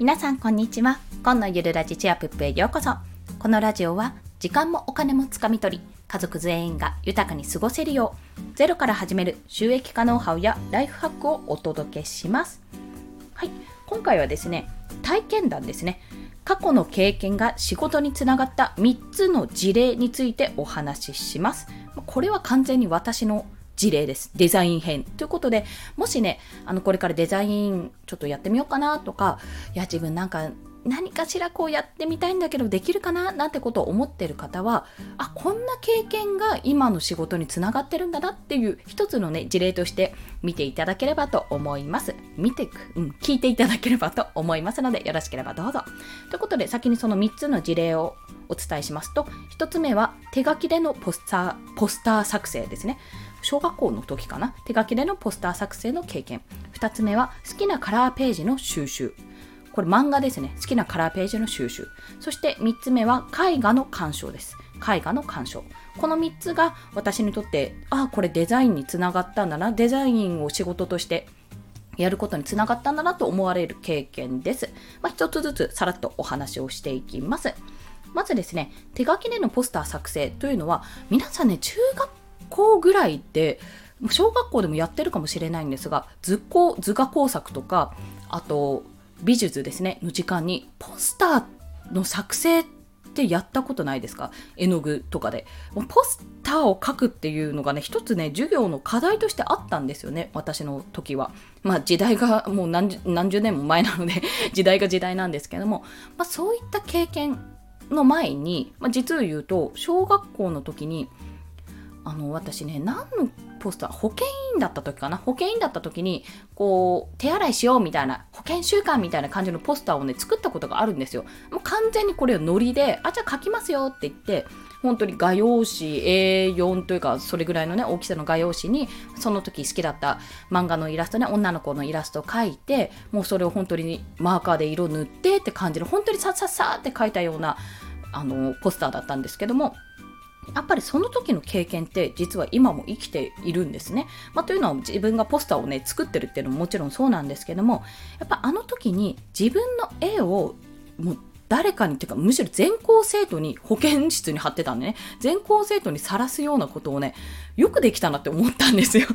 皆さんこんにちは。今のゆるラジチアプップへようこそ。このラジオは時間もお金もつかみ取り家族全員が豊かに過ごせるようゼロから始める収益化ノウハウやライフハックをお届けします。はい今回はですね体験談ですね。過去の経験が仕事につながった3つの事例についてお話しします。これは完全に私の事例です。デザイン編。ということで、もしね、あの、これからデザインちょっとやってみようかなとか、いや、自分なんか何かしらこうやってみたいんだけどできるかななんてことを思ってる方はあこんな経験が今の仕事につながってるんだなっていう一つのね事例として見ていただければと思います見てくうん、聞いていただければと思いますのでよろしければどうぞということで先にその3つの事例をお伝えしますと1つ目は手書きでのポスターポスター作成ですね小学校の時かな？手書きでのポスター作成の経験。2つ目は好きなカラーページの収集。これ漫画ですね。好きなカラーページの収集。そして3つ目は絵画の鑑賞です。絵画の鑑賞。この3つが私にとってああこれデザインにつながったんだな。デザインを仕事としてやることにつながったんだなと思われる経験です。まあ、一つずつさらっとお話をしていきます。まずですね、手書きでのポスター作成というのは、皆さんね、中学校ぐらいで、小学校でもやってるかもしれないんですが、図工、図画工作とか、あと、美術ですね、の時間に、ポスターの作成ってやったことないですか？絵の具とかで。ポスターを描くっていうのがね、一つね、授業の課題としてあったんですよね、私の時は。まあ時代がもう何十年も前なので 時代が時代なんですけども、まあそういった経験の前に、まあ、実を言うと、小学校の時に、あの私ね何のポスター保健員だった時かな？保健員だった時にこう手洗いしようみたいな保健習慣みたいな感じのポスターをね作ったことがあるんですよ。もう完全にこれをノリであじゃあ書きますよって言って本当に画用紙 A4 というかそれぐらいのね大きさの画用紙にその時好きだった漫画のイラストね女の子のイラストを描いてもうそれを本当にマーカーで色塗ってって感じの本当にさっさっさって書いたようなあのポスターだったんですけどもやっぱりその時の経験って実は今も生きているんですね。まあ、というのは自分がポスターをね作ってるっていうのももちろんそうなんですけどもやっぱあの時に自分の絵をもう誰かにっていうかむしろ全校生徒に保健室に貼ってたんでね全校生徒にさらすようなことをねよくできたなって思ったんですよ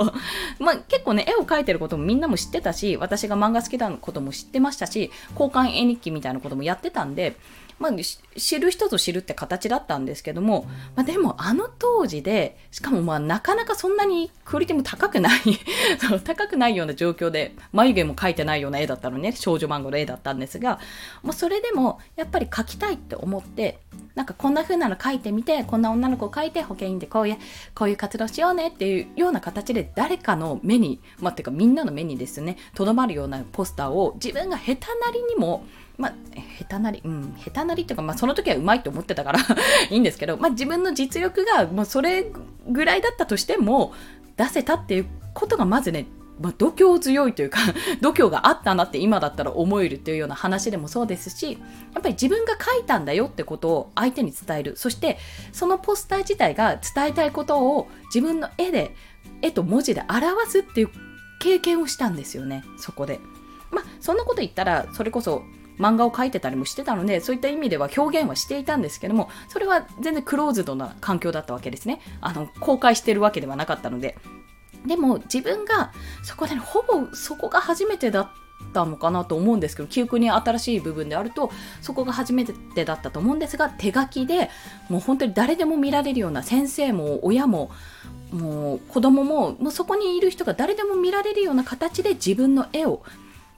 まあ、結構ね絵を描いてることもみんなも知ってたし私が漫画好きなことも知ってましたし交換絵日記みたいなこともやってたんでまあ、知る人ぞ知るって形だったんですけども、まあ、でもあの当時でしかもまあなかなかそんなにクオリティも高くない 高くないような状況で眉毛も描いてないような絵だったのね少女漫画の絵だったんですが、まあ、それでもやっぱり描きたいって思ってなんかこんな風なの描いてみてこんな女の子を描いて保健員でこういうこういう活動しようねっていうような形で誰かの目にまあてかみんなの目にですねとどまるようなポスターを自分が下手なりにもまあ、下手なり、うん、下手なりっていうか、まあ、その時はうまいと思ってたから いいんですけど、まあ、自分の実力が、まあ、それぐらいだったとしても、出せたっていうことがまずね、まあ、度胸強いというか 度胸があったなって今だったら思えるっていうような話でもそうですし、やっぱり自分が書いたんだよってことを相手に伝える。そして、そのポスター自体が伝えたいことを自分の絵で、絵と文字で表すっていう経験をしたんですよね、そこで。まあ、そんなこと言ったら、それこそ漫画を描いてたりもしてたのでそういった意味では表現はしていたんですけどもそれは全然クローズドな環境だったわけですね。あの公開してるわけではなかったので。でも自分がそこで、ほぼそこが初めてだったのかなと思うんですけど記憶に新しい部分であるとそこが初めてだったと思うんですが手書きでもう本当に誰でも見られるような先生も親ももう子供ももうそこにいる人が誰でも見られるような形で自分の絵を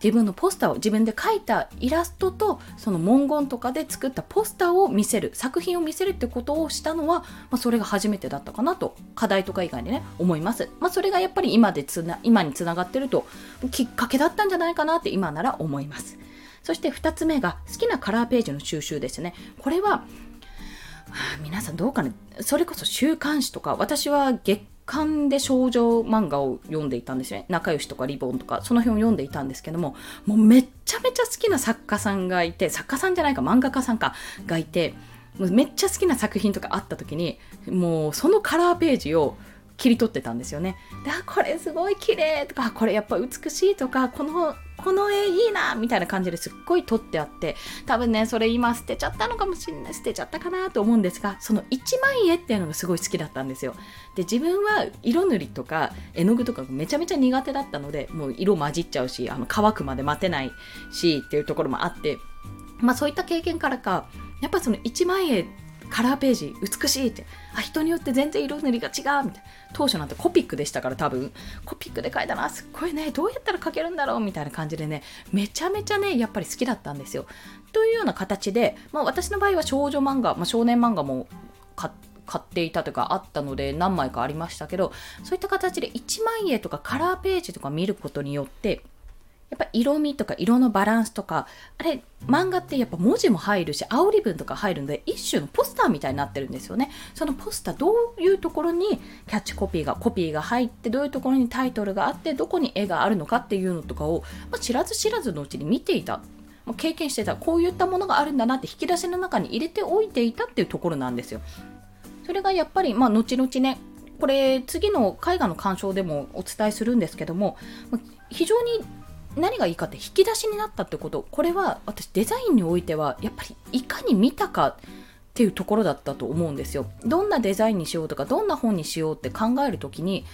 自分のポスターを自分で描いたイラストとその文言とかで作ったポスターを見せる作品を見せるってことをしたのは、まあ、それが初めてだったかなと課題とか以外でね思います、まあ、それがやっぱり今でつな今につながってるときっかけだったんじゃないかなって今なら思います。そして2つ目が好きなカラーページの収集ですね。これは皆さんどうかな。それこそ週刊誌とか私は月刊で少女漫画を読んでいたんですよね。仲良しとかリボンとか、その辺を読んでいたんですけども、もうめっちゃめちゃ好きな作家さんがいて、作家さんじゃないか、漫画家さんか、がいて、もうめっちゃ好きな作品とかあった時に、もうそのカラーページを切り取ってたんですよね。で、あ、これすごい綺麗とか、これやっぱ美しいとか、このこの絵いいなみたいな感じですっごい撮ってあって多分ねそれ今捨てちゃったのかもしれない。捨てちゃったかなと思うんですがその一枚絵っていうのがすごい好きだったんですよ。で自分は色塗りとか絵の具とかめちゃめちゃ苦手だったのでもう色混じっちゃうしあの乾くまで待てないしっていうところもあってまあそういった経験からかやっぱその一枚絵カラーページ美しいって。あ人によって全然色塗りが違うみたいな。当初なんてコピックでしたから多分。コピックで描いたなすっごいねどうやったら描けるんだろうみたいな感じでねめちゃめちゃねやっぱり好きだったんですよ。というような形で、まあ、私の場合は少女漫画、まあ、少年漫画も買っていたとかあったので何枚かありましたけどそういった形で1万円とかカラーページとか見ることによってやっぱ色味とか色のバランスとか、あれ、漫画ってやっぱ文字も入るし、煽り文とか入るんで、一種のポスターみたいになってるんですよね。そのポスター、どういうところにキャッチコピーが、コピーが入って、どういうところにタイトルがあって、どこに絵があるのかっていうのとかを、まあ、知らず知らずのうちに見ていた。経験してた、こういったものがあるんだなって引き出しの中に入れておいていたっていうところなんですよ。それがやっぱり、まあ、後々ね、これ次の絵画の鑑賞でもお伝えするんですけども非常に何がいいかって引き出しになったってこと。これは私デザインにおいてはやっぱりいかに見たかっていうところだったと思うんですよ。どんなデザインにしようとかどんな本にしようって考える時に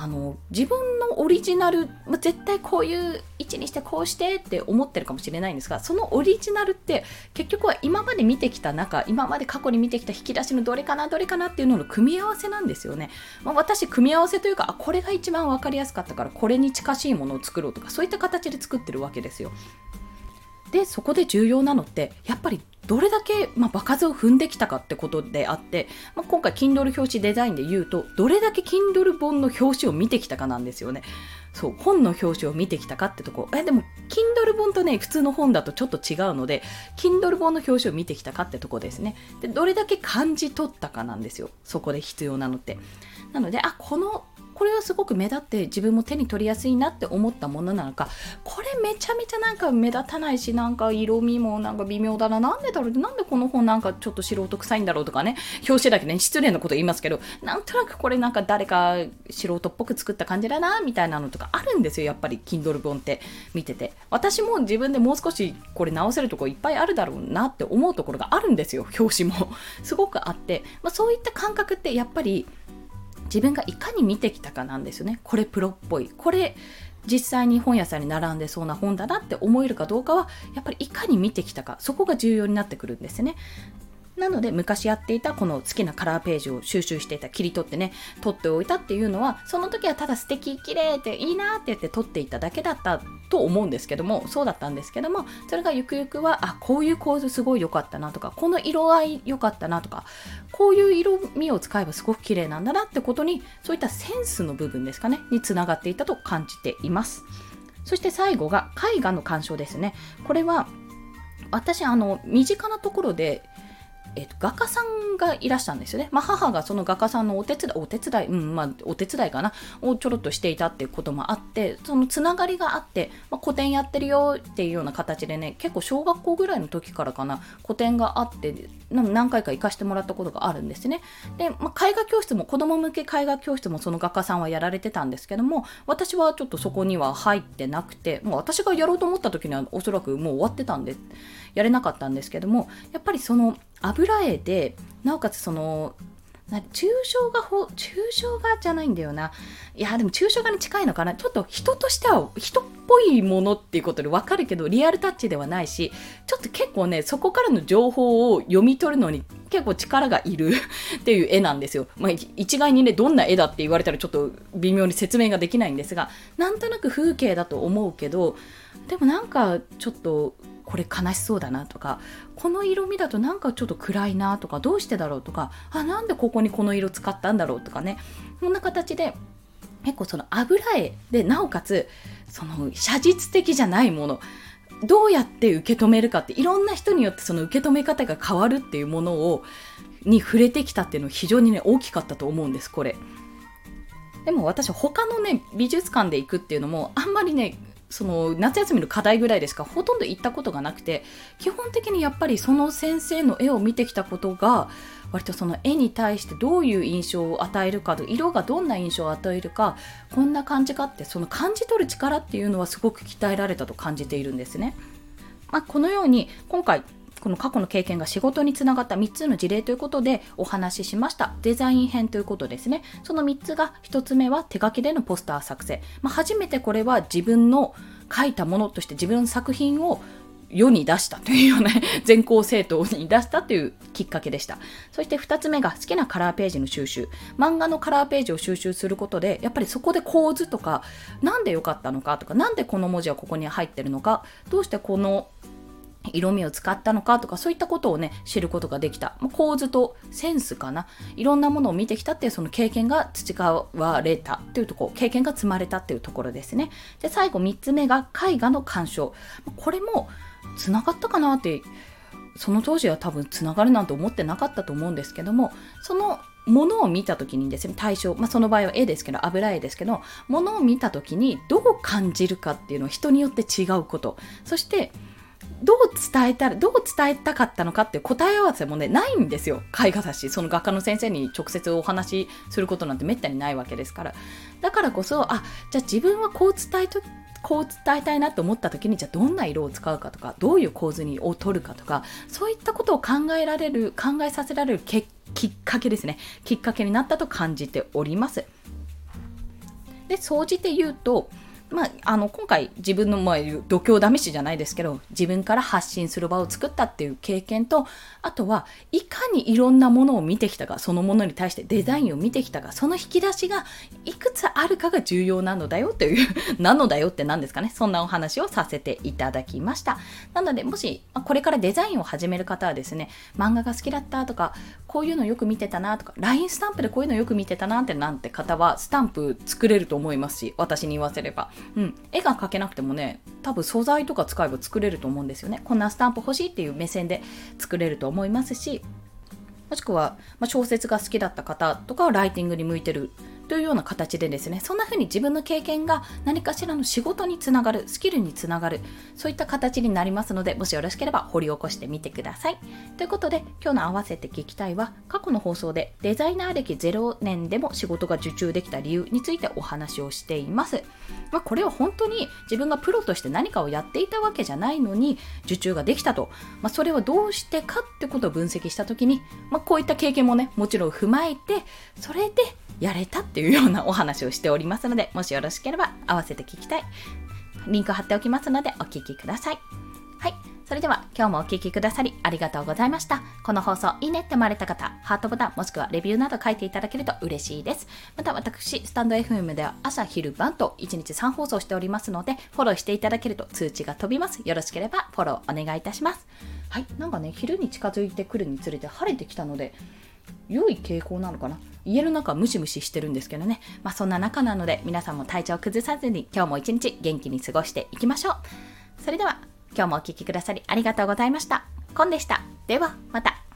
あの自分のオリジナル、まあ、絶対こういう位置にしてこうしてって思ってるかもしれないんですがそのオリジナルって結局は今まで見てきた中今まで過去に見てきた引き出しのどれかなどれかなっていうのの組み合わせなんですよね、まあ、私組み合わせというかあこれが一番分かりやすかったからこれに近しいものを作ろうとかそういった形で作ってるわけですよ。でそこで重要なのってやっぱりどれだけ、まあ、場数を踏んできたかってことであって、まあ、今回 Kindle 表紙デザインで言うとどれだけ Kindle 本の表紙を見てきたかなんですよね。そう本の表紙を見てきたかってとこ。えでも Kindle 本とね普通の本だとちょっと違うので Kindle 本の表紙を見てきたかってとこですね。でどれだけ感じ取ったかなんですよ。そこで必要なのって。なのであこのこれはすごく目立って自分も手に取りやすいなって思ったものなのか。これめちゃめちゃなんか目立たないしなんか色味もなんか微妙だな。なんでだろうなんでこの本なんかちょっと素人臭いんだろうとかね。表紙だけね。失礼なこと言いますけど。なんとなくこれなんか誰か素人っぽく作った感じだなみたいなのとかあるんですよ。やっぱり Kindle 本って見てて。私も自分でもう少しこれ直せるとこいっぱいあるだろうなって思うところがあるんですよ。表紙も。すごくあって、まあ、そういった感覚ってやっぱり自分がいかに見てきたかなんですよね。これプロっぽい。これ実際に本屋さんに並んでそうな本だなって思えるかどうかはやっぱりいかに見てきたかそこが重要になってくるんですね。なので昔やっていたこの好きなカラーページを収集していた切り取ってね撮っておいたっていうのはその時はただ素敵綺麗っていいなって言って撮っていただけだったと思うんですけどもそうだったんですけどもそれがゆくゆくはあこういう構図すごい良かったなとかこの色合い良かったなとかこういう色味を使えばすごく綺麗なんだなってことにそういったセンスの部分ですかねにつながっていたと感じています。そして最後が絵画の鑑賞ですね。これは私あの身近なところでえーと、画家さんがいらしたんですよね。まあ、母がその画家さんのお手伝い、お手伝い、うん、まあ、お手伝いかな、をちょろっとしていたっていうこともあって、そのつながりがあって、まあ、個展やってるよっていうような形でね、結構小学校ぐらいの時からかな、個展があって、何回か行かしてもらったことがあるんですね。で、まあ、絵画教室も、子供向け絵画教室もその画家さんはやられてたんですけども、私はちょっとそこには入ってなくて、もう私がやろうと思った時にはおそらくもう終わってたんで、やれなかったんですけども、やっぱりその、油絵でなおかつその抽象画法抽象画じゃないんだよな。いやでも抽象画に近いのかな。ちょっと人としては人っぽいものっていうことでわかるけどリアルタッチではないしちょっと結構ねそこからの情報を読み取るのに結構力がいる っていう絵なんですよ、まあ、一概にねどんな絵だって言われたらちょっと微妙に説明ができないんですがなんとなく風景だと思うけどでもなんかちょっとこれ悲しそうだなとかこの色味だとなんかちょっと暗いなとかどうしてだろうとかあなんでここにこの色使ったんだろうとかね。こんな形で結構その油絵でなおかつその写実的じゃないものどうやって受け止めるかっていろんな人によってその受け止め方が変わるっていうものをに触れてきたっていうのは非常にね大きかったと思うんですこれ。でも私他のね美術館で行くっていうのもあんまりねその夏休みの課題ぐらいですかほとんど行ったことがなくて基本的にやっぱりその先生の絵を見てきたことが割とその絵に対してどういう印象を与えるか色がどんな印象を与えるかこんな感じかってその感じ取る力っていうのはすごく鍛えられたと感じているんですね。まあ、このように今回この過去の経験が仕事につながった3つの事例ということでお話ししました。デザイン編ということですね。その3つが1つ目は手書きでのポスター作成、まあ、初めてこれは自分の書いたものとして自分の作品を世に出した。というような全校生徒に出した。というきっかけでした。そして2つ目が好きなカラーページの収集。漫画のカラーページを収集することで、やっぱりそこで構図とか、なんで良かったのかとか、なんでこの文字はここに入ってるのか、どうしてこの色味を使ったのかとかそういったことをね知ることができた。構図とセンスかな。いろんなものを見てきたっていうその経験が培われたっていうとこ経験が積まれたっていうところですね。で最後3つ目が絵画の鑑賞。これもつながったかなってその当時は多分つながるなんて思ってなかったと思うんですけどもそのものを見た時にですね対象、まあ、その場合は絵ですけど油絵ですけどものを見た時にどう感じるかっていうのは人によって違うこと。そしてどう伝えたら、どう伝えたかったのかっていう答え合わせもね、ないんですよ。絵画だし、その画家の先生に直接お話しすることなんてめったにないわけですから。だからこそ、あ、じゃあ自分はこう伝えと、こう伝えたいなと思った時に、じゃあどんな色を使うかとか、どういう構図にを取るかとか、そういったことを考えられる、考えさせられるきっかけですね。きっかけになったと感じております。で、総じて言うと、まあ、あの今回自分の、まあ、度胸試しじゃないですけど自分から発信する場を作ったっていう経験とあとはいかにいろんなものを見てきたかそのものに対してデザインを見てきたかその引き出しがいくつあるかが重要なのだよという なのだよって何ですかねそんなお話をさせていただきました。なのでもしこれからデザインを始める方はですね漫画が好きだったとかこういうのよく見てたなとか LINE スタンプでこういうのよく見てたなってなんて方はスタンプ作れると思いますし私に言わせれば。うん、絵が描けなくてもね多分素材とか使えば作れると思うんですよね。こんなスタンプ欲しいっていう目線で作れると思いますしもしくは、まあ、小説が好きだった方とかはライティングに向いてるというような形でですねそんな風に自分の経験が何かしらの仕事につながるスキルにつながるそういった形になりますのでもしよろしければ掘り起こしてみてください。ということで今日の合わせて聞きたいは過去の放送でデザイナー歴0年でも仕事が受注できた理由についてお話をしています、まあ、これは本当に自分がプロとして何かをやっていたわけじゃないのに受注ができたと、まあ、それはどうしてかってことを分析した時に、まあ、こういった経験もねもちろん踏まえてそれでやれたっていうようなお話をしておりますので、もしよろしければ合わせて聞きたい。リンク貼っておきますのでお聞きください。はい。それでは今日もお聴きくださりありがとうございました。この放送いいねって思われた方、ハートボタンもしくはレビューなど書いていただけると嬉しいです。また私、スタンド FM では朝昼晩と1日3放送しておりますので、フォローしていただけると通知が飛びます。よろしければフォローお願いいたします。はい。なんかね、昼に近づいてくるにつれて晴れてきたので、良い傾向なのかな？家の中ムシムシしてるんですけどね。まあそんな中なので皆さんも体調を崩さずに今日も一日元気に過ごしていきましょう。それでは今日もお聴きくださりありがとうございました。コンでした。ではまた。